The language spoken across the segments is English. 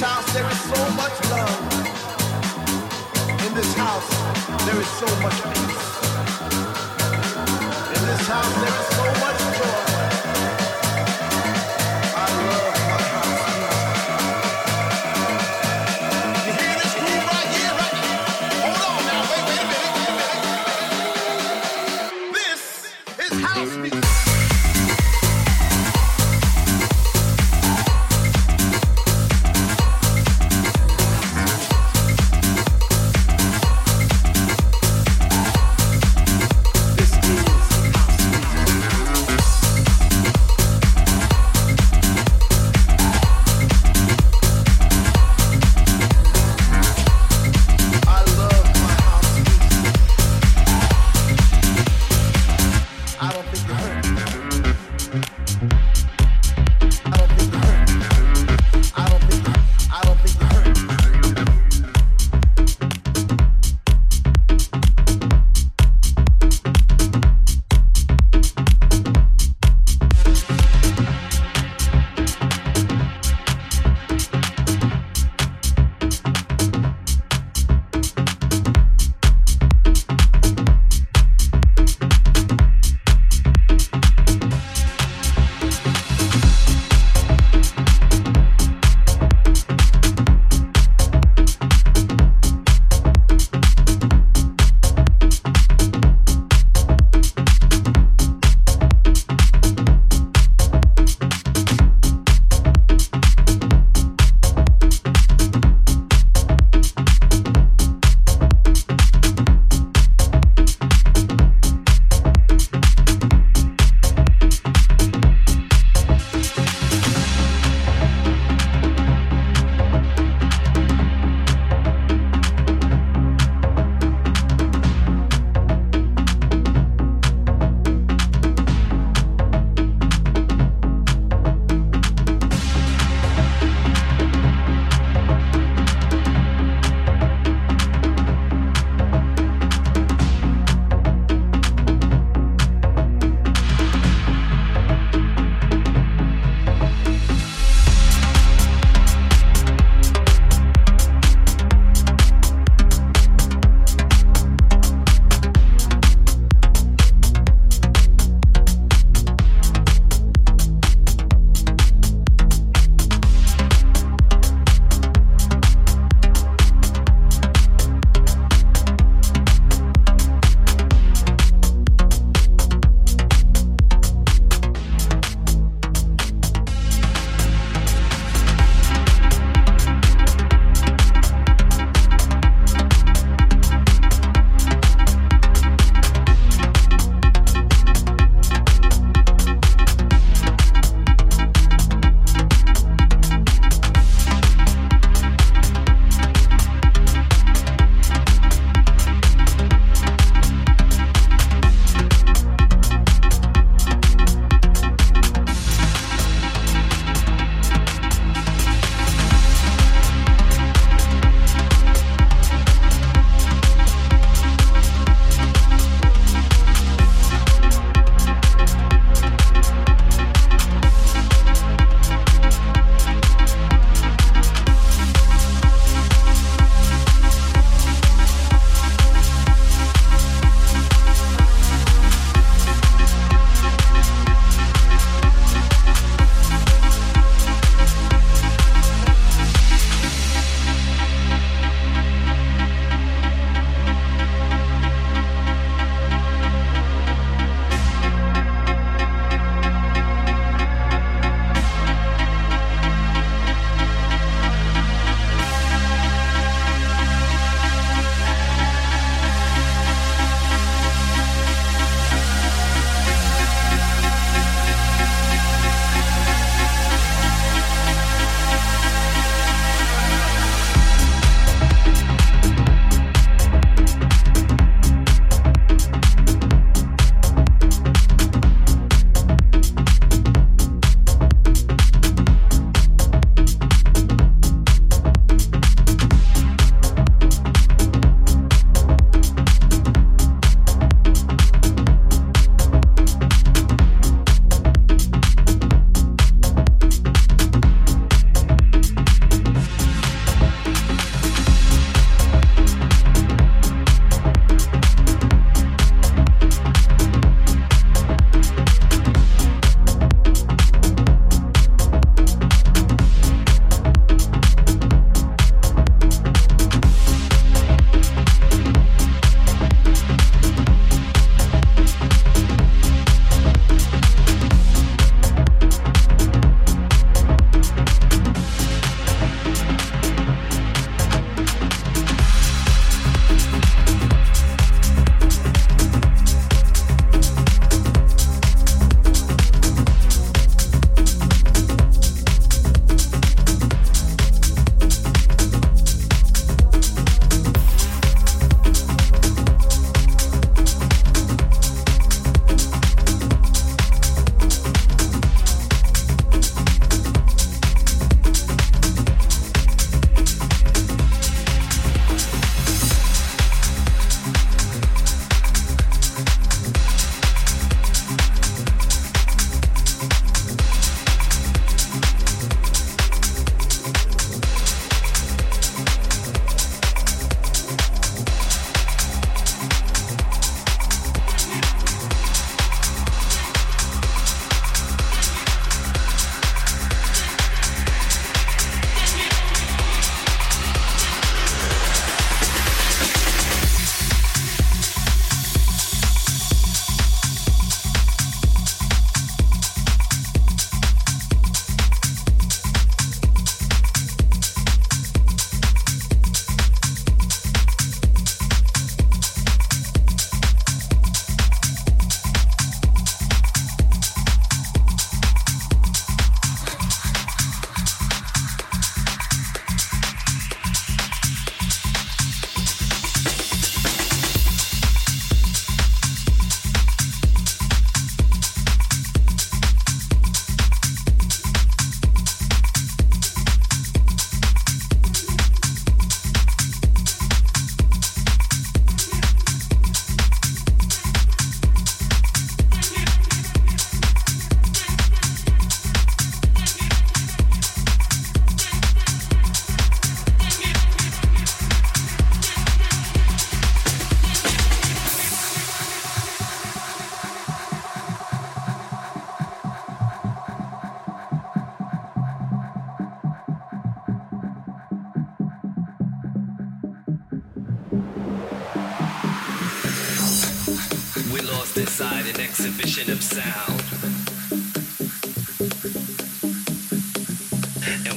this house there is so much love. In this house there is so much peace. In this house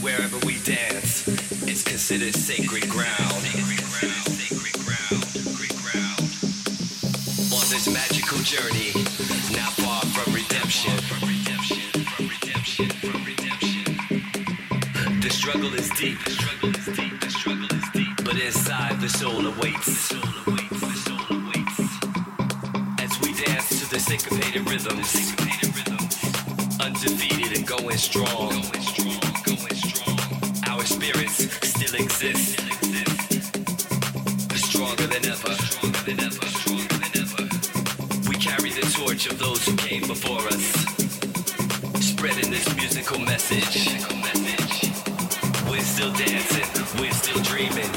wherever we dance, it's considered sacred ground. On this magical journey, not far from redemption. The struggle is deep. But inside the soul awaits. As we dance to the syncopated rhythms. Undefeated and going strong. Still exist. Stronger than ever. We carry the torch of those who came before us. Spreading this musical message. We're still dancing, we're still dreaming,